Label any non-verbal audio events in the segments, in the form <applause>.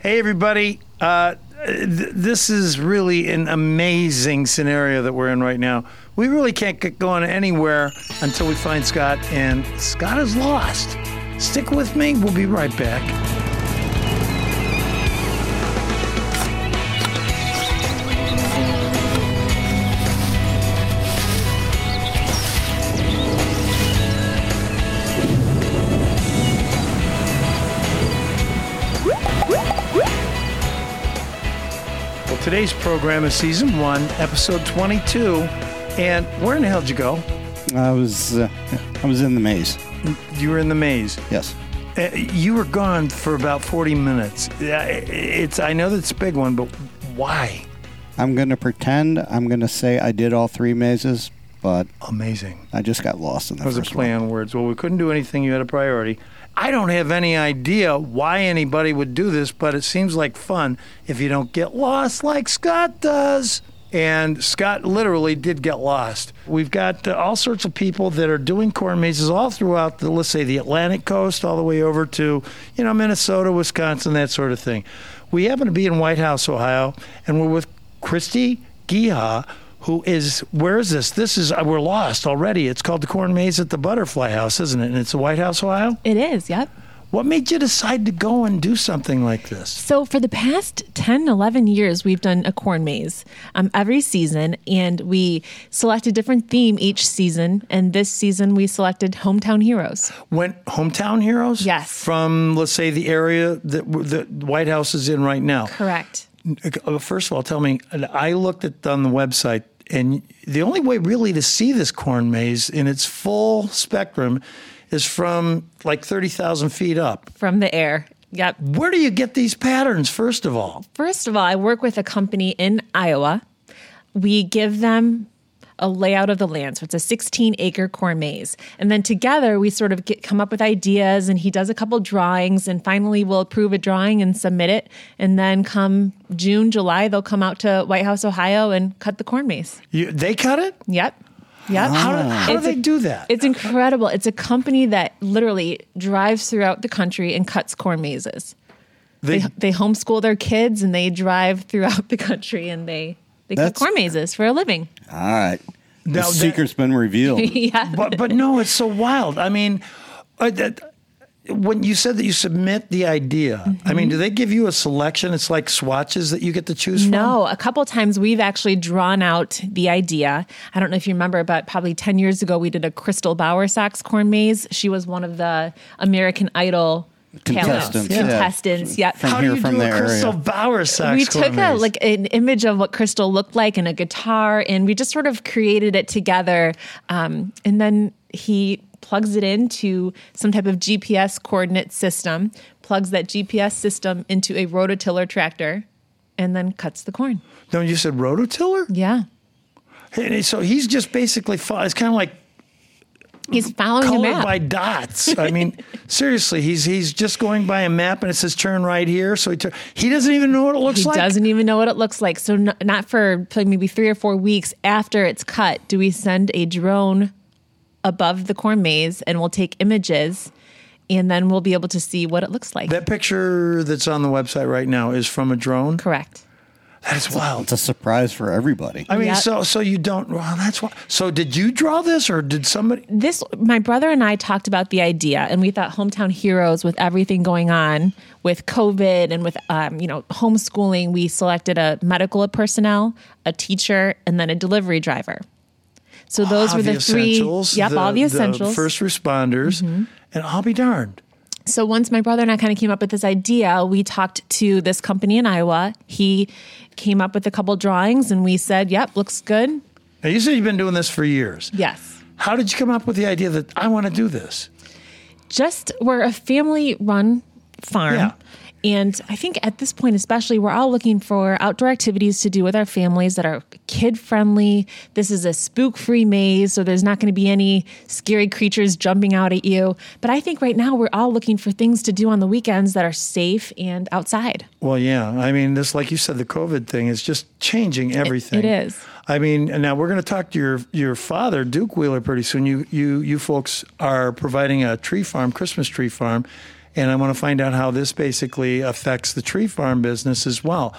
Hey, everybody. Uh, th- this is really an amazing scenario that we're in right now. We really can't get going anywhere until we find Scott, and Scott is lost. Stick with me. We'll be right back. Today's program is season one, episode 22. And where in the hell did you go? I was uh, I was in the maze. You were in the maze. Yes. Uh, you were gone for about 40 minutes. Yeah, It's I know that's a big one, but why? I'm going to pretend I'm going to say I did all three mazes, but Amazing. I just got lost in the That was a play one. on words. Well, we couldn't do anything. You had a priority. I don't have any idea why anybody would do this, but it seems like fun if you don't get lost like Scott does. And Scott literally did get lost. We've got uh, all sorts of people that are doing corn mazes all throughout the, let's say, the Atlantic coast, all the way over to, you know, Minnesota, Wisconsin, that sort of thing. We happen to be in White House, Ohio, and we're with Christy Giha, who is where is this? This is uh, we're lost already. It's called the Corn Maze at the Butterfly House, isn't it? And it's the White House, Ohio. It is, yep. What made you decide to go and do something like this? So for the past 10, 11 years, we've done a corn maze um, every season, and we select a different theme each season. And this season, we selected hometown heroes. Went hometown heroes? Yes. From let's say the area that the White House is in right now. Correct. Uh, First of all, tell me. I looked at on the website, and the only way really to see this corn maze in its full spectrum is from like thirty thousand feet up. From the air. Yep. Where do you get these patterns? First of all, First of all, I work with a company in Iowa. We give them a layout of the land. So it's a 16 acre corn maze. And then together we sort of get, come up with ideas and he does a couple drawings and finally we'll approve a drawing and submit it. And then come June, July, they'll come out to White House, Ohio and cut the corn maze. you, they cut it. Yep. Yep. How do, how do they a- do that? It's incredible. It's a company that literally drives throughout the country and cuts corn mazes. They, They, they homeschool their kids and they drive throughout the country and they they cut That's- corn mazes for a living. All right. Now the that- secret's been revealed. <laughs> yeah. but but no, it's so wild. I mean, uh, that, when you said that you submit the idea, I mean, do they give you a selection? It's like swatches that you get to choose from. No, a couple times we've actually drawn out the idea. I don't know if you remember, but probably 10 years ago, we did a Crystal Bowersox corn maze. She was one of the American Idol talents. Contestants, yeah. Contestants, yeah. From How here, do you from do the a Crystal area. Bowersox we took a like an image of what Crystal looked like and a guitar, and we just sort of created it together. Um, and then he plugs it into some type of GPS coordinate system, plugs that GPS system into a rototiller tractor, and then cuts the corn. No, you said rototiller. Yeah, Hey, So he's just basically it's kind of like he's following a colored map. by dots. I mean, <laughs> seriously, he's he's just going by a map and it says turn right here. So he tur- he doesn't even know what it looks he like. He doesn't even know what it looks like. So n- not for like, maybe three or four weeks after it's cut, do we send a drone above the corn maze and we'll take images, and then we'll be able to see what it looks like. That picture that's on the website right now is from a drone. Correct. That is wild. It's a surprise for everybody. I mean, Yep. so so you don't. Well, that's why. So did you draw this, or did somebody? This, my brother and I talked about the idea, and we thought hometown heroes with everything going on with COVID and with um, you know homeschooling. We selected a medical personnel, a teacher, and then a delivery driver. So those Ah, were the, three. essentials. Yep, all the essentials. Mm-hmm. first responders, and I'll be darned. So once my brother and I kind of came up with this idea, we talked to this company in Iowa. He came up with a couple drawings, and we said, "Yep, looks good." Now you said you've been doing this for years. Yes. How did you come up with the idea that I want to do this? just we're a family run farm. Yeah. And I think at this point, especially, we're all looking for outdoor activities to do with our families that are kid friendly. This is a spook free maze, so there's not going to be any scary creatures jumping out at you. But I think right now we're all looking for things to do on the weekends that are safe and outside. Well, yeah. I mean, this, like you said, the COVID thing is just changing everything. it is. I mean, and now we're going to talk to your your father, Duke Wheeler, pretty soon. You you you folks are providing a tree farm, Christmas tree farm, and I want to find out how this basically affects the tree farm business as well.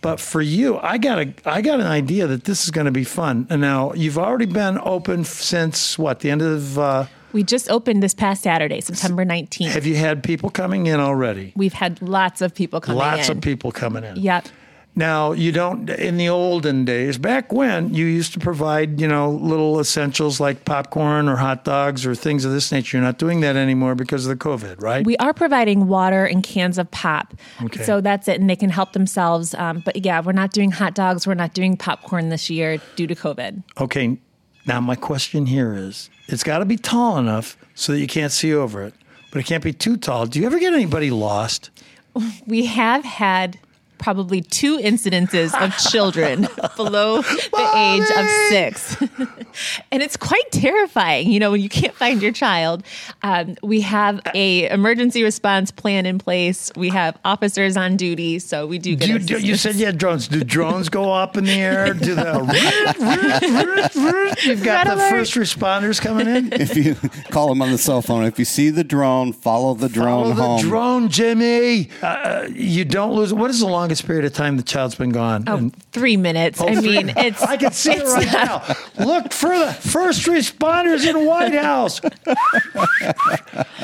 But for you, I got a I got an idea that this is going to be fun. And now you've already been open since what the end of. Uh, We just opened this past Saturday, September 19th. have you had people coming in already? We've had lots of people coming Lots in. Lots of people coming in. Yep. Now, you don't, in the olden days, back when you used to provide, you know, little essentials like popcorn or hot dogs or things of this nature. You're not doing that anymore because of the COVID, right? We are providing water and cans of pop. Okay. So that's it, and they can help themselves. Um, but yeah, we're not doing hot dogs. We're not doing popcorn this year due to COVID. okay. Now, my question here is it's got to be tall enough so that you can't see over it, but it can't be too tall. Do you ever get anybody lost? <laughs> We have had probably two incidences of children <laughs> below the age of six. <laughs> and it's quite terrifying, you know, when you can't find your child. Um, we have a emergency response plan in place. We have officers on duty, so we do get Do you, do, you said you had drones. Do drones go up in the air? <laughs> Do the you've got Red the alert. first responders coming in? If you call them on the cell phone, if you see the drone, follow the drone Follow the home. drone, Jimmy. Uh, you don't lose. What is the longest period of time the child's been gone? Oh, three minutes. I mean, it's. I can see it right not- now. Look for the first responders in White House.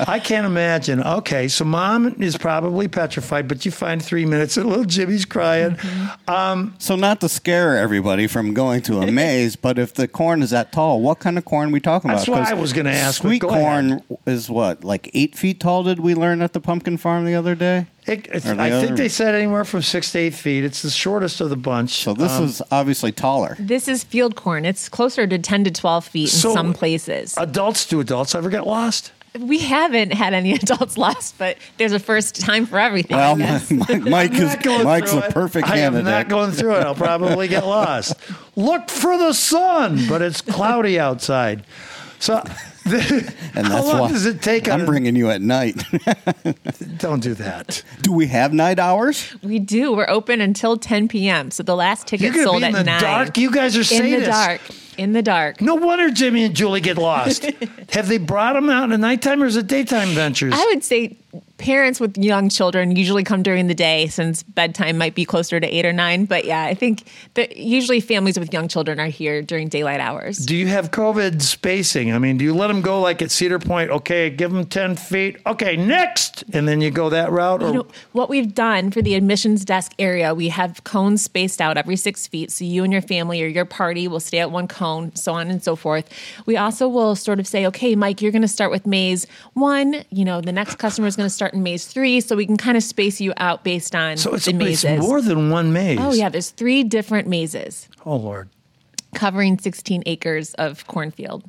I can't imagine. Okay, so mom is probably petrified, but you find three minutes and little Jimmy's crying. Mm-hmm. So not to scare everybody from going to a <laughs> maze, but if the corn is that tall, what kind of corn are we talking about? That's about? what 'Cause I was gonna ask, but Sweet go corn is what, like eight feet tall? Did we learn at the pumpkin farm the other day? It, it's, Are the I think they said anywhere from six to eight feet. It's the shortest of the bunch. So this Um, is obviously taller. This is field corn. It's closer to 10 to 12 feet in So- some places. adults. Do adults ever get lost? we haven't had any <laughs> adults lost, but there's a first time for everything. Well, <laughs> Mike is going Mike's through the it. perfect I am not going through it. I'll probably get lost. <laughs> Look for the sun, but it's cloudy outside. So, the, and how long why does it take? I'm on- bringing you at night. <laughs> Don't do that. Do we have night hours? we do. We're open until 10 p.m. So the last You're ticket going to sold be in at the 9. dark. You guys are sadists. in the dark. In the dark. No wonder Jimmy and Julie get lost. <laughs> Have they brought them out in the nighttime or is it daytime ventures? I would say parents with young children usually come during the day since bedtime might be closer to 8 or 9. But yeah, I think that usually families with young children are here during daylight hours. do you have COVID spacing? I mean, do you let them go like at Cedar Point? Okay, give them 10 feet. Okay, next. And then you go that route? Or You know, what we've done for the admissions desk area, we have cones spaced out every six feet. So you and your family or your party will stay at one cone, so on and so forth. We also will sort of say, okay, Mike, you're going to start with maze one. You know, the next customer is going to start in maze three. So we can kind of space you out based on so it's, the it's more than one maze. oh, yeah. There's three different mazes Oh, Lord. covering 16 acres of cornfield.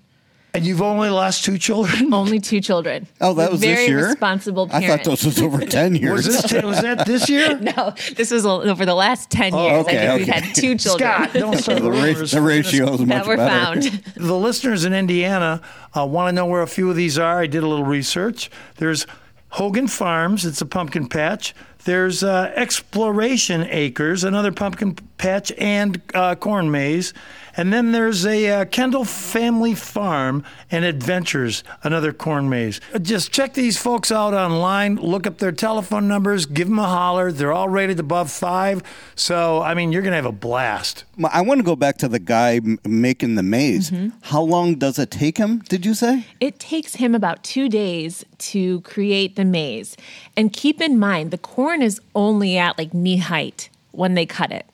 And you've only lost two children? <laughs> Only two children. Oh, that was very this year. responsible I thought this was over ten years. <laughs> Was this was that this year? <laughs> no, this was over the last 10 years. okay, I think we've had two children. Scott, don't start the, ra- the ratio is much that were better. found. The listeners in Indiana uh, want to know where a few of these are. I did a little research. There's Hogan Farms, it's a pumpkin patch. There's uh, Exploration Acres, another pumpkin patch and uh, corn maze. And then there's a uh, Kendall Family Farm and Adventures, another corn maze. Just check these folks out online, look up their telephone numbers, give them a holler. They're all rated above five. So, I mean, you're going to have a blast. I want to go back to the guy m- making the maze. Mm-hmm. How long does it take him? Did you say? It takes him about two days to create the maze. And keep in mind, the corn is only at like knee height when they cut it.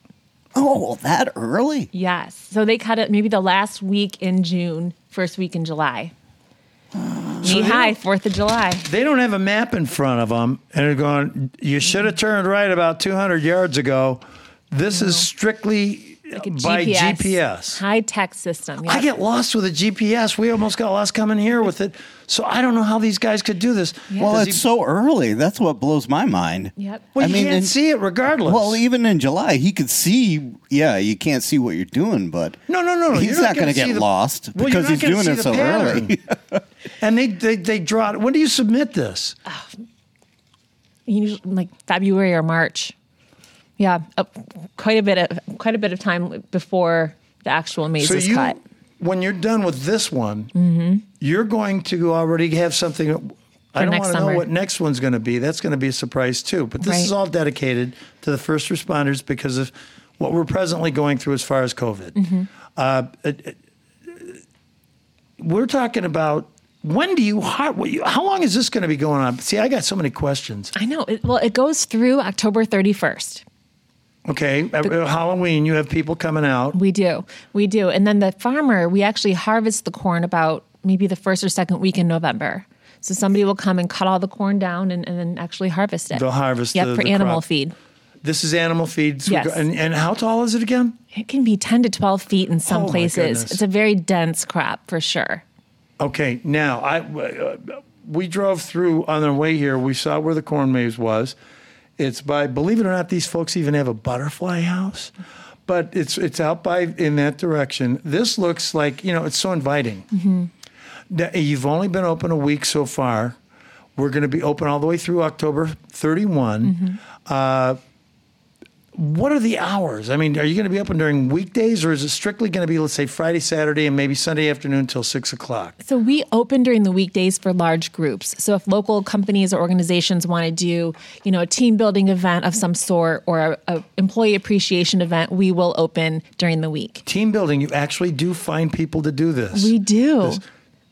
Oh, that early? Yes. So they cut it maybe the last week in June, first week in July. Ah. knee high, 4th of July. they don't have a map in front of them and they're going you should have turned right about 200 yards ago this is strictly Like a by GPS. gps High tech system. i get lost with a gps we almost got lost coming here with it so i don't know how these guys could do this Well, it's he- so early. That's what blows my mind. Yep. well, I you mean, can't and- see it regardless Well, even in July, he could see. Yeah, you can't see what you're doing, but no no no no he's you're not going gonna get the- lost Well, because he's doing it so pattern. early. <laughs> <laughs> and they, they they draw it when do you submit this oh, usually like February or March. Yeah, uh, quite a bit of quite a bit of time before the actual maze so is you cut. Mm-hmm. when you're done with this one you're going to already have something I don't want to know what next one's going to be. That's going to be a surprise too. But this is all dedicated to the first responders because of what we're presently going through as far as COVID. Mm-hmm. Uh, it- it- we're talking about when do you hi- what you- how long is this going to be going on? See, I got so many questions. I know. It, well, it goes through October 31st. Okay, at Halloween you have people coming out. We do. We do. And then the farmer, we actually harvest the corn about maybe the first or second week in November. So somebody will come and cut all the corn down and, and then actually harvest it. They'll harvest Yep, the- for the animal crop. feed. This is animal feed. So Yes. And, and how tall is it again? It can be 10 to 12 feet in some Oh, places. It's a very dense crop for sure. Okay, now I uh, we drove through on our way here. We saw where the corn maze was. It's by believe it or not, these folks even have a butterfly house, but it's it's out by in that direction. This looks like you know it's so inviting. Now, You've only been open a week so far. We're going to be open all the way through October 31. Uh, what are the hours? I mean, are you going to be open during weekdays, or is it strictly going to be, let's say, Friday, Saturday, and maybe Sunday afternoon until six o'clock? So we open during the weekdays for large groups. So if local companies or organizations want to do, you know, a team building event of some sort or a, a employee appreciation event, we will open during the week. team building, you actually do find people to do this. We do.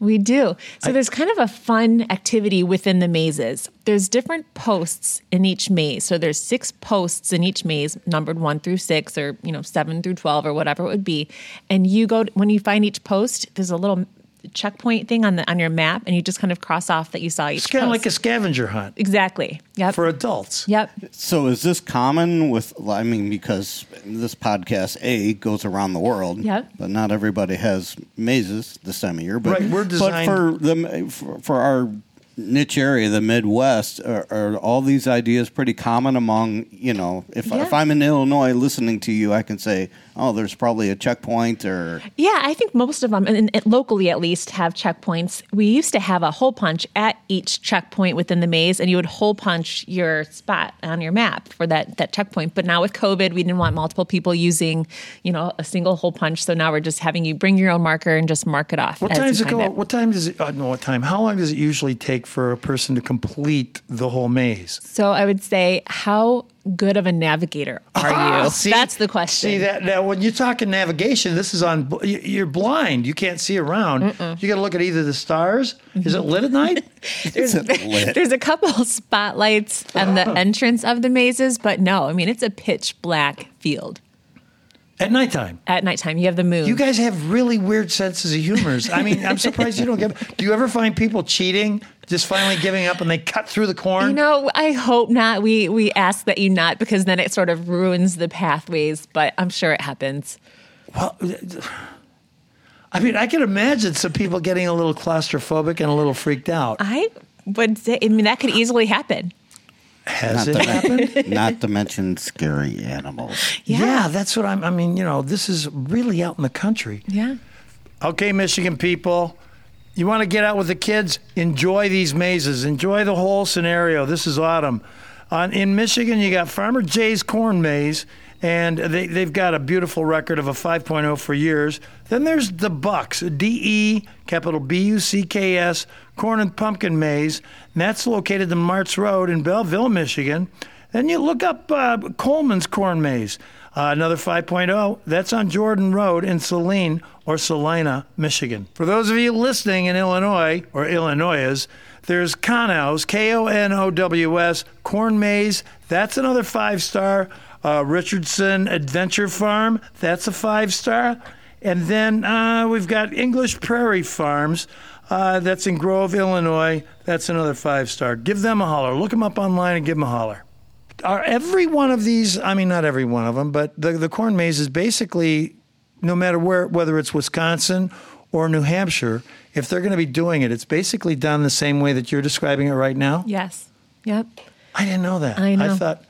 We do. So there's kind of a fun activity within the mazes. There's different posts in each maze. So there's six posts in each maze, numbered one through six, or you know seven through twelve, or whatever it would be. And you go when you find each post. There's a little checkpoint thing on the on your map, and you just kind of cross off that you saw each. it's kind of like a scavenger hunt exactly. Yep. for adults. yep. So is this common with? I mean, because this podcast a goes around the world. Yep. But not everybody has mazes this time of year. But Right, we're designed- But for the for, for our niche area, the Midwest, are, are all these ideas pretty common among you know? If Yeah. if I'm in Illinois listening to you, I can say, oh, there's probably a checkpoint or. Yeah, I think most of them, and, and locally at least, have checkpoints. We used to have a hole punch at each checkpoint within the maze, and you would hole punch your spot on your map for that that checkpoint. But now with COVID, we didn't want multiple people using, you know, a single hole punch. So now we're just having you bring your own marker and just mark it off. What time you does it find go? What time does it? Uh, no, what time? How long does it usually take for a person to complete the whole maze? So I would say, how good of a navigator are Ah, you? see- That's the question. See that now when you're talking navigation, this is on. you- You're blind. You can't see around. You got to look at either the stars. Is it lit at night? <laughs> Is it lit? There's a couple spotlights on the entrance of the mazes, but no, I mean it's a pitch black field at nighttime. at nighttime. You have the moon. You guys have really weird senses of humors. I mean, I'm surprised you don't get. Do you ever find people cheating, just finally giving up, and they cut through the corn? You know, I hope not. We we ask that you not because then it sort of ruins the pathways, but I'm sure it happens. Well, I mean, I can imagine some people getting a little claustrophobic and a little freaked out. I would say I mean that could easily happen. Has Not it to, happened? <laughs> <laughs> not to mention scary animals. Yeah. that's what I'm. I mean, you know, this is really out in the country. Yeah. Okay, Michigan people, you want to get out with the kids? Enjoy these mazes. Enjoy the whole scenario. This is autumn. On, in Michigan, you got Farmer Jay's Corn Maze, and they, they've got a beautiful record of a 5.0 for years. Then there's the Bucks, D E capital B U C K S Corn and Pumpkin Maze, and that's located in Martz Road in Belleville, Michigan. Then you look up uh, Coleman's Corn Maze, uh, another 5.0. That's on Jordan Road in Saline or Salina, Michigan. For those of you listening in Illinois or Illinois, there's Konows, K O N O W S, Corn Maze. That's another five star. Uh, Richardson Adventure Farm. That's a five star. And then uh, we've got English Prairie Farms. Uh, that's in Grove, Illinois. That's another five star. Give them a holler. Look them up online and give them a holler. Are every one of these? I mean, not every one of them, but the the corn maze is basically, no matter where, whether it's Wisconsin or New Hampshire, if they're going to be doing it, it's basically done the same way that you're describing it right now. Yes. Yep. I didn't know that. I know. thought.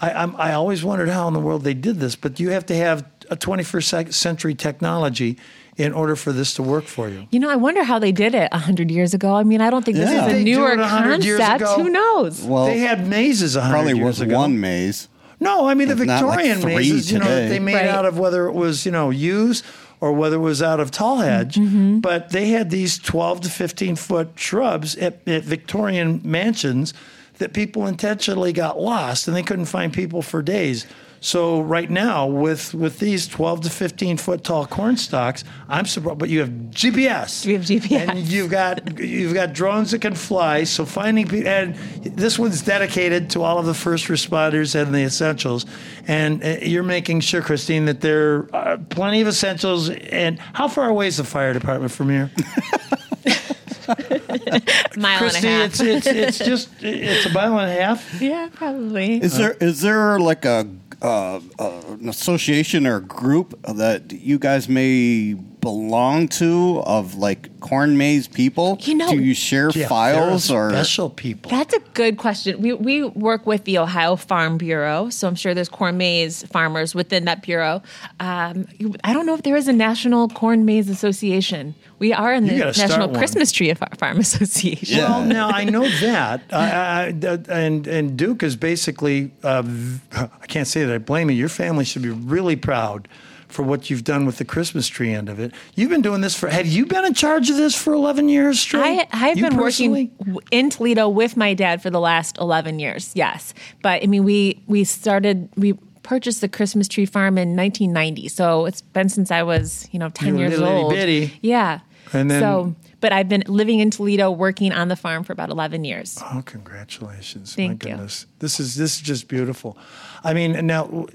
I, I'm, I always wondered how in the world they did this, but you have to have a 21st century technology in order for this to work for you. You know, I wonder how they did it a hundred years ago. I mean, I don't think this Yeah. is a do newer it 100 years concept. ago. Who knows? Well, they had mazes a hundred probably years was ago. one maze. No, I mean the Not like Victorian three mazes, you know, that they made Right. out of whether it was, you know, used or whether it was out of tall hedge. Mm-hmm. But they had these 12 to 15 foot shrubs at, at Victorian mansions that people intentionally got lost and they couldn't find people for days. So right now, with with these 12 to 15 foot tall corn stalks, I'm surprised. But you have GPS. We have GPS. and you've got you've got drones that can fly. So finding people, and this one's dedicated to all of the first responders and the essentials. And uh, you're making sure, Christine, that there are plenty of essentials. And how far away is the fire department from here? <laughs> <laughs> Mile Christy, and a it's half. it's it's just it's a mile and a half. yeah, probably. Is there is there like a uh, uh, an association or a group that you guys may belong to of like corn maze people? You know- do you share Yeah, files or special people? That's a good question. We we work with the Ohio Farm Bureau, so I'm sure there's corn maze farmers within that bureau. Um, I don't know if there is a National Corn Maze Association. We are in the National. Christmas Tree Farm <laughs> Association. Yeah. Well, now I know that, <laughs> I, I, I- and and Duke is basically. Uh, v- I can't say that I blame you. Your family should be really proud for what you've done with the Christmas tree end of it. You've been doing this for. Have you been in charge of this for eleven years straight? I, I've You been personally? working in Toledo with my dad for the last 11 years. Yes. But I mean, we, we started, we purchased the Christmas tree farm in 1990. So it's been since I was, you know, 10 You were years little old. bitty. Yeah. And then- so, but I've been living in Toledo working on the farm for about 11 years. Oh, congratulations! Thank My you. goodness, this is this is just beautiful. I mean, now,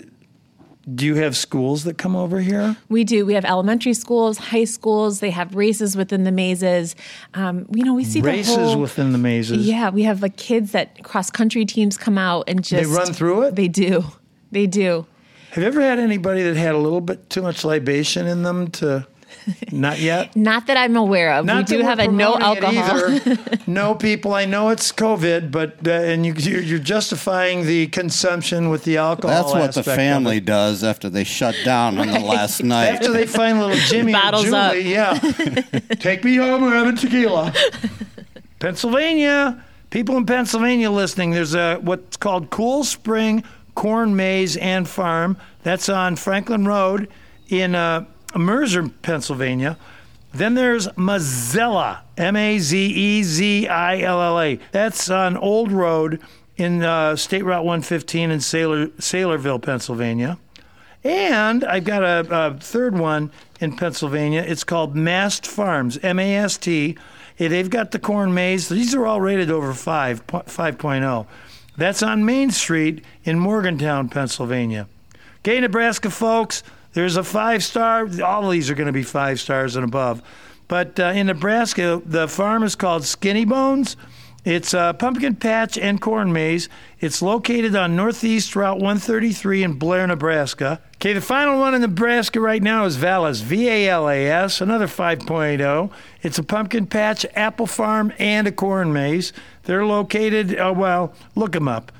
do you have schools that come over here? We do. We have elementary schools, high schools. They have races within the mazes. Um, you know, we see Races the whole, within the mazes. Yeah, we have like kids that cross country teams come out and just they run through it? They do. They do. Have you ever had anybody that had a little bit too much libation in them to? Not yet. <laughs> Not that I'm aware of. Not we do have a no alcohol. <laughs> no, people. I know it's COVID, but uh, and you, you're, you're justifying the consumption with the alcohol. that's what the family does after they shut down on the last <laughs> night. After they find little Jimmy Bottles and up. Julie, yeah, take me home. We're having tequila. Pennsylvania, people in Pennsylvania listening. There's a what's called Cool Spring Corn Maze and Farm. That's on Franklin Road in uh, Mercer, Pennsylvania. Then there's Mazezilla, M A Z E Z I L L A. That's on Old Road in uh, State Route 115 in Sailor, Sailorville, Pennsylvania. And I've got a, a third one in Pennsylvania. It's called Mast Farms, M A S T. They've got the corn maze. These are all rated over 5, po- 5.0. That's on Main Street in Morgantown, Pennsylvania. Okay, Nebraska folks, there's a five star. All of these are going to be five stars and above. But uh, in Nebraska, the farm is called Skinny Bones. It's a pumpkin patch and corn maze. It's located on Northeast Route 133 in Blair, Nebraska. Okay, the final one in Nebraska right now is Valas, V A L A S, another 5.0. It's a pumpkin patch, apple farm, and a corn maze. They're located, uh, well, look them up.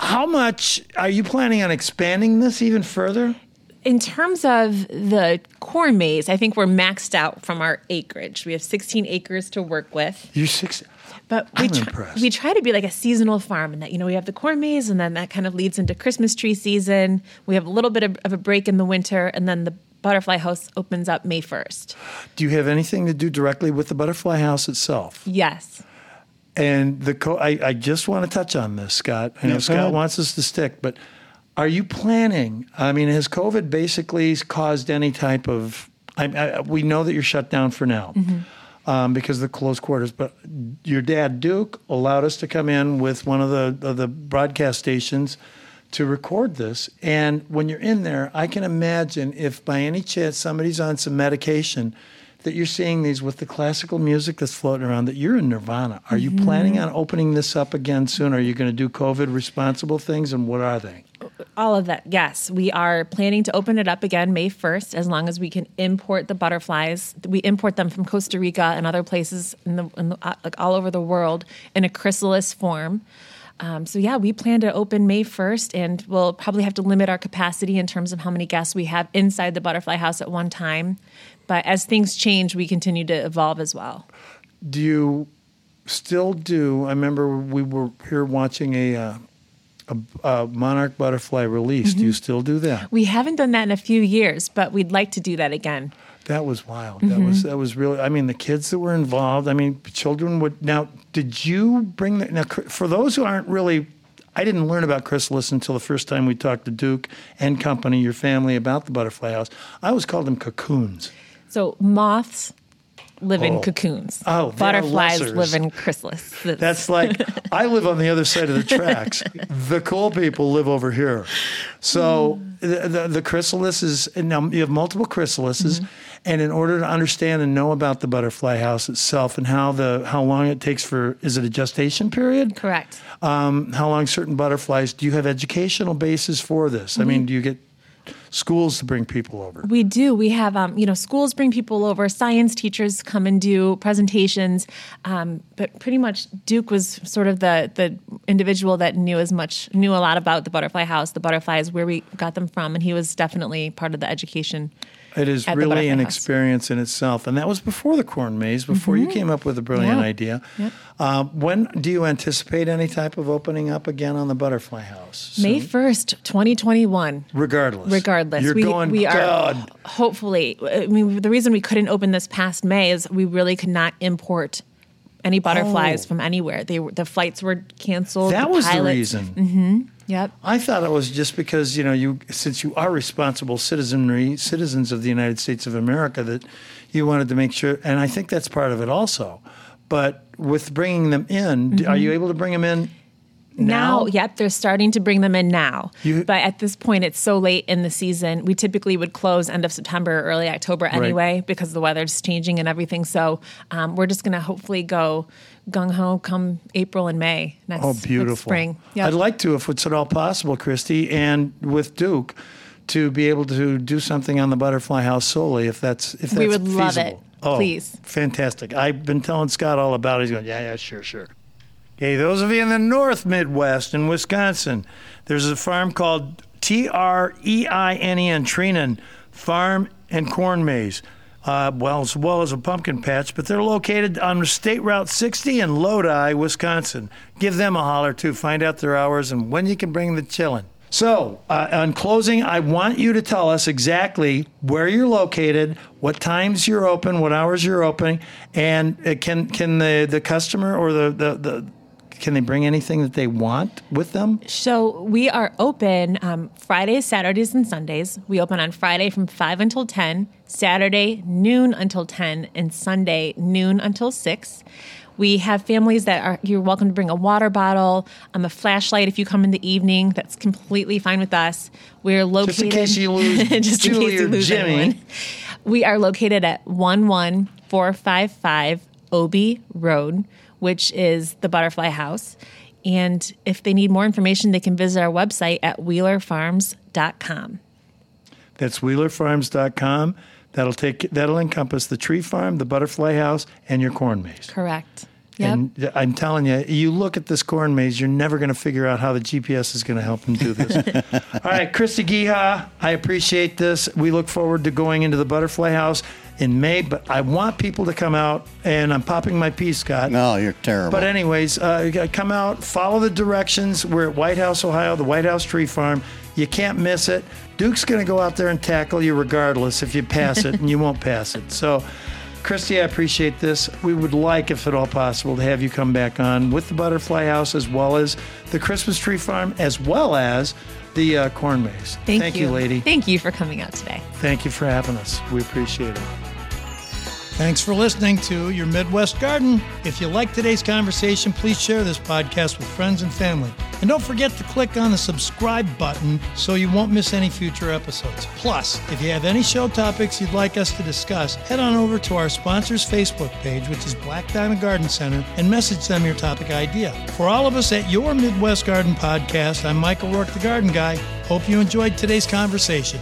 How much are you planning on expanding this even further? In terms of the corn maze, I think we're maxed out from our acreage. We have 16 acres to work with. You're six. But we I'm try, we try to be like a seasonal farm and that, you know, we have the corn maze and then that kind of leads into Christmas tree season. We have a little bit of, of a break in the winter and then the butterfly house opens up May 1st. Do you have anything to do directly with the butterfly house itself? Yes. And the co- I, I just want to touch on this, Scott. I know Yeah, Scott ahead. wants us to stick, but are you planning? I mean, has COVID basically caused any type of? I, I, we know that you're shut down for now um, because of the close quarters. But your dad Duke allowed us to come in with one of the of the broadcast stations to record this. And when you're in there, I can imagine if by any chance somebody's on some medication that you're seeing these with the classical music that's floating around that you're in nirvana. Are you planning on opening this up again soon? Are you going to do COVID responsible things and what are they? All of that, yes. We are planning to open it up again May 1st as long as we can import the butterflies. We import them from Costa Rica and other places in the, in the uh, like all over the world in a chrysalis form. Um, so yeah, we plan to open May 1st and we'll probably have to limit our capacity in terms of how many guests we have inside the butterfly house at one time. But as things change, we continue to evolve as well. Do you still do? I remember we were here watching a uh, a, a monarch butterfly release. Do you Mm-hmm. still do that? We haven't done that in a few years, but we'd like to do that again. That was wild. That Mm-hmm. was that was really. I mean, the kids that were involved. I mean, children would. Now, did you bring the now for those who aren't really? I didn't learn about chrysalis until the first time we talked to Duke and company, your family, about the butterfly house. I always called them cocoons. So moths live in Oh. cocoons. Oh, butterflies live in chrysalis. <laughs> That's like I live on the other side of the tracks. <laughs> The cool people live over here. So the, the, the chrysalis is now you have multiple chrysalises, Mm-hmm. and in order to understand and know about the butterfly house itself and how the how long it takes for is it a gestation period? correct. Um, how long certain butterflies? Do you have educational basis for this? I Mm-hmm. mean, do you get schools to bring people over? We do. We have, um, you know, schools bring people over. Science teachers come and do presentations. Um, but pretty much, Duke was sort of the the individual that knew as much, knew a lot about the butterfly house, the butterflies, where we got them from, and he was definitely part of the education. It is really an House. experience in itself, and that was before the corn maze, before you came up with a brilliant Mm-hmm. Yeah. idea. Yep. Uh, when do you anticipate any type of opening up again on the Butterfly House? May first, twenty twenty one. regardless. Regardless, you're we, going. we are God, hopefully. I mean, the reason we couldn't open this past May is we really could not import any butterflies Oh. from anywhere. They were, the flights were canceled. that the was the pilots- reason. Yep. I thought it was just because you know you since you are responsible citizenry citizens of the United States of America that you wanted to make sure, and I think that's part of it also. But with bringing them in, d are mm-hmm. you able to bring them in now? Now, yep, they're starting to bring them in now. You- but at this point, it's so late in the season. We typically would close end of September, early October anyway, because the weather's changing and everything. So um, we're just going to hopefully go gung ho come April and May next, Oh, next beautiful. spring. Yep. I'd like to, if it's at all possible, Christy, and with Duke, to be able to do something on the Butterfly House solely, if that's if that's We would love feasible. it. Oh, Please. fantastic! I've been telling Scott all about it. He's going, yeah, yeah, sure, sure. Okay, those of you in the North Midwest in Wisconsin, there's a farm called T R E I N E N Treinen Farm and Corn Maze. Uh, well, as well as a pumpkin patch, but they're located on State Route 60 in Lodi, Wisconsin. Give them a holler too. Find out their hours and when you can bring the chillin'. So, uh, on closing, I want you to tell us exactly where you're located, what times you're open, what hours you're open, and uh, can can the, the customer or the, the, the can they bring anything that they want with them? So we are open um, Fridays, Saturdays, and Sundays. We open on Friday from 5 until 10, Saturday, noon until 10, and Sunday, noon until 6. We have families that are, you're welcome to bring a water bottle, um, a flashlight if you come in the evening. That's completely fine with us. We're located. in case you lose <laughs> just in case you lose Jimmy. anyone. We are located at 11455 Obee Road, which is the Butterfly House. And if they need more information, they can visit our website at wheelerfarms.com. That's wheelerfarms.com. That'll take that'll encompass the tree farm, the butterfly house, and your corn maze. Correct. Yep. And I'm telling you, you look at this corn maze, you're never going to figure out how the GPS is going to help them do this. <laughs> All right, Christy Giha, I appreciate this. We look forward to going into the butterfly house in May, but I want people to come out, and I'm popping my pea, Scott. No, you're terrible. But anyways, uh, come out, follow the directions. We're at White House, Ohio, the White House Tree Farm. You can't miss it. Duke's going to go out there and tackle you regardless if you pass it, <laughs> and you won't pass it. So, Christy, I appreciate this. We would like, if at all possible, to have you come back on with the Butterfly House as well as the Christmas Tree Farm, as well as the uh, corn maze. Thank, you, lady. Thank you for coming out today. Thank you for having us. We appreciate it. Thanks for listening to Your Midwest Garden. If you like today's conversation, please share this podcast with friends and family. And don't forget to click on the subscribe button so you won't miss any future episodes. Plus, if you have any show topics you'd like us to discuss, head on over to our sponsors' Facebook page, which is Black Diamond Garden Center, and message them your topic idea. For all of us at Your Midwest Garden Podcast, I'm Michael Rourke, the Garden Guy. Hope you enjoyed today's conversation.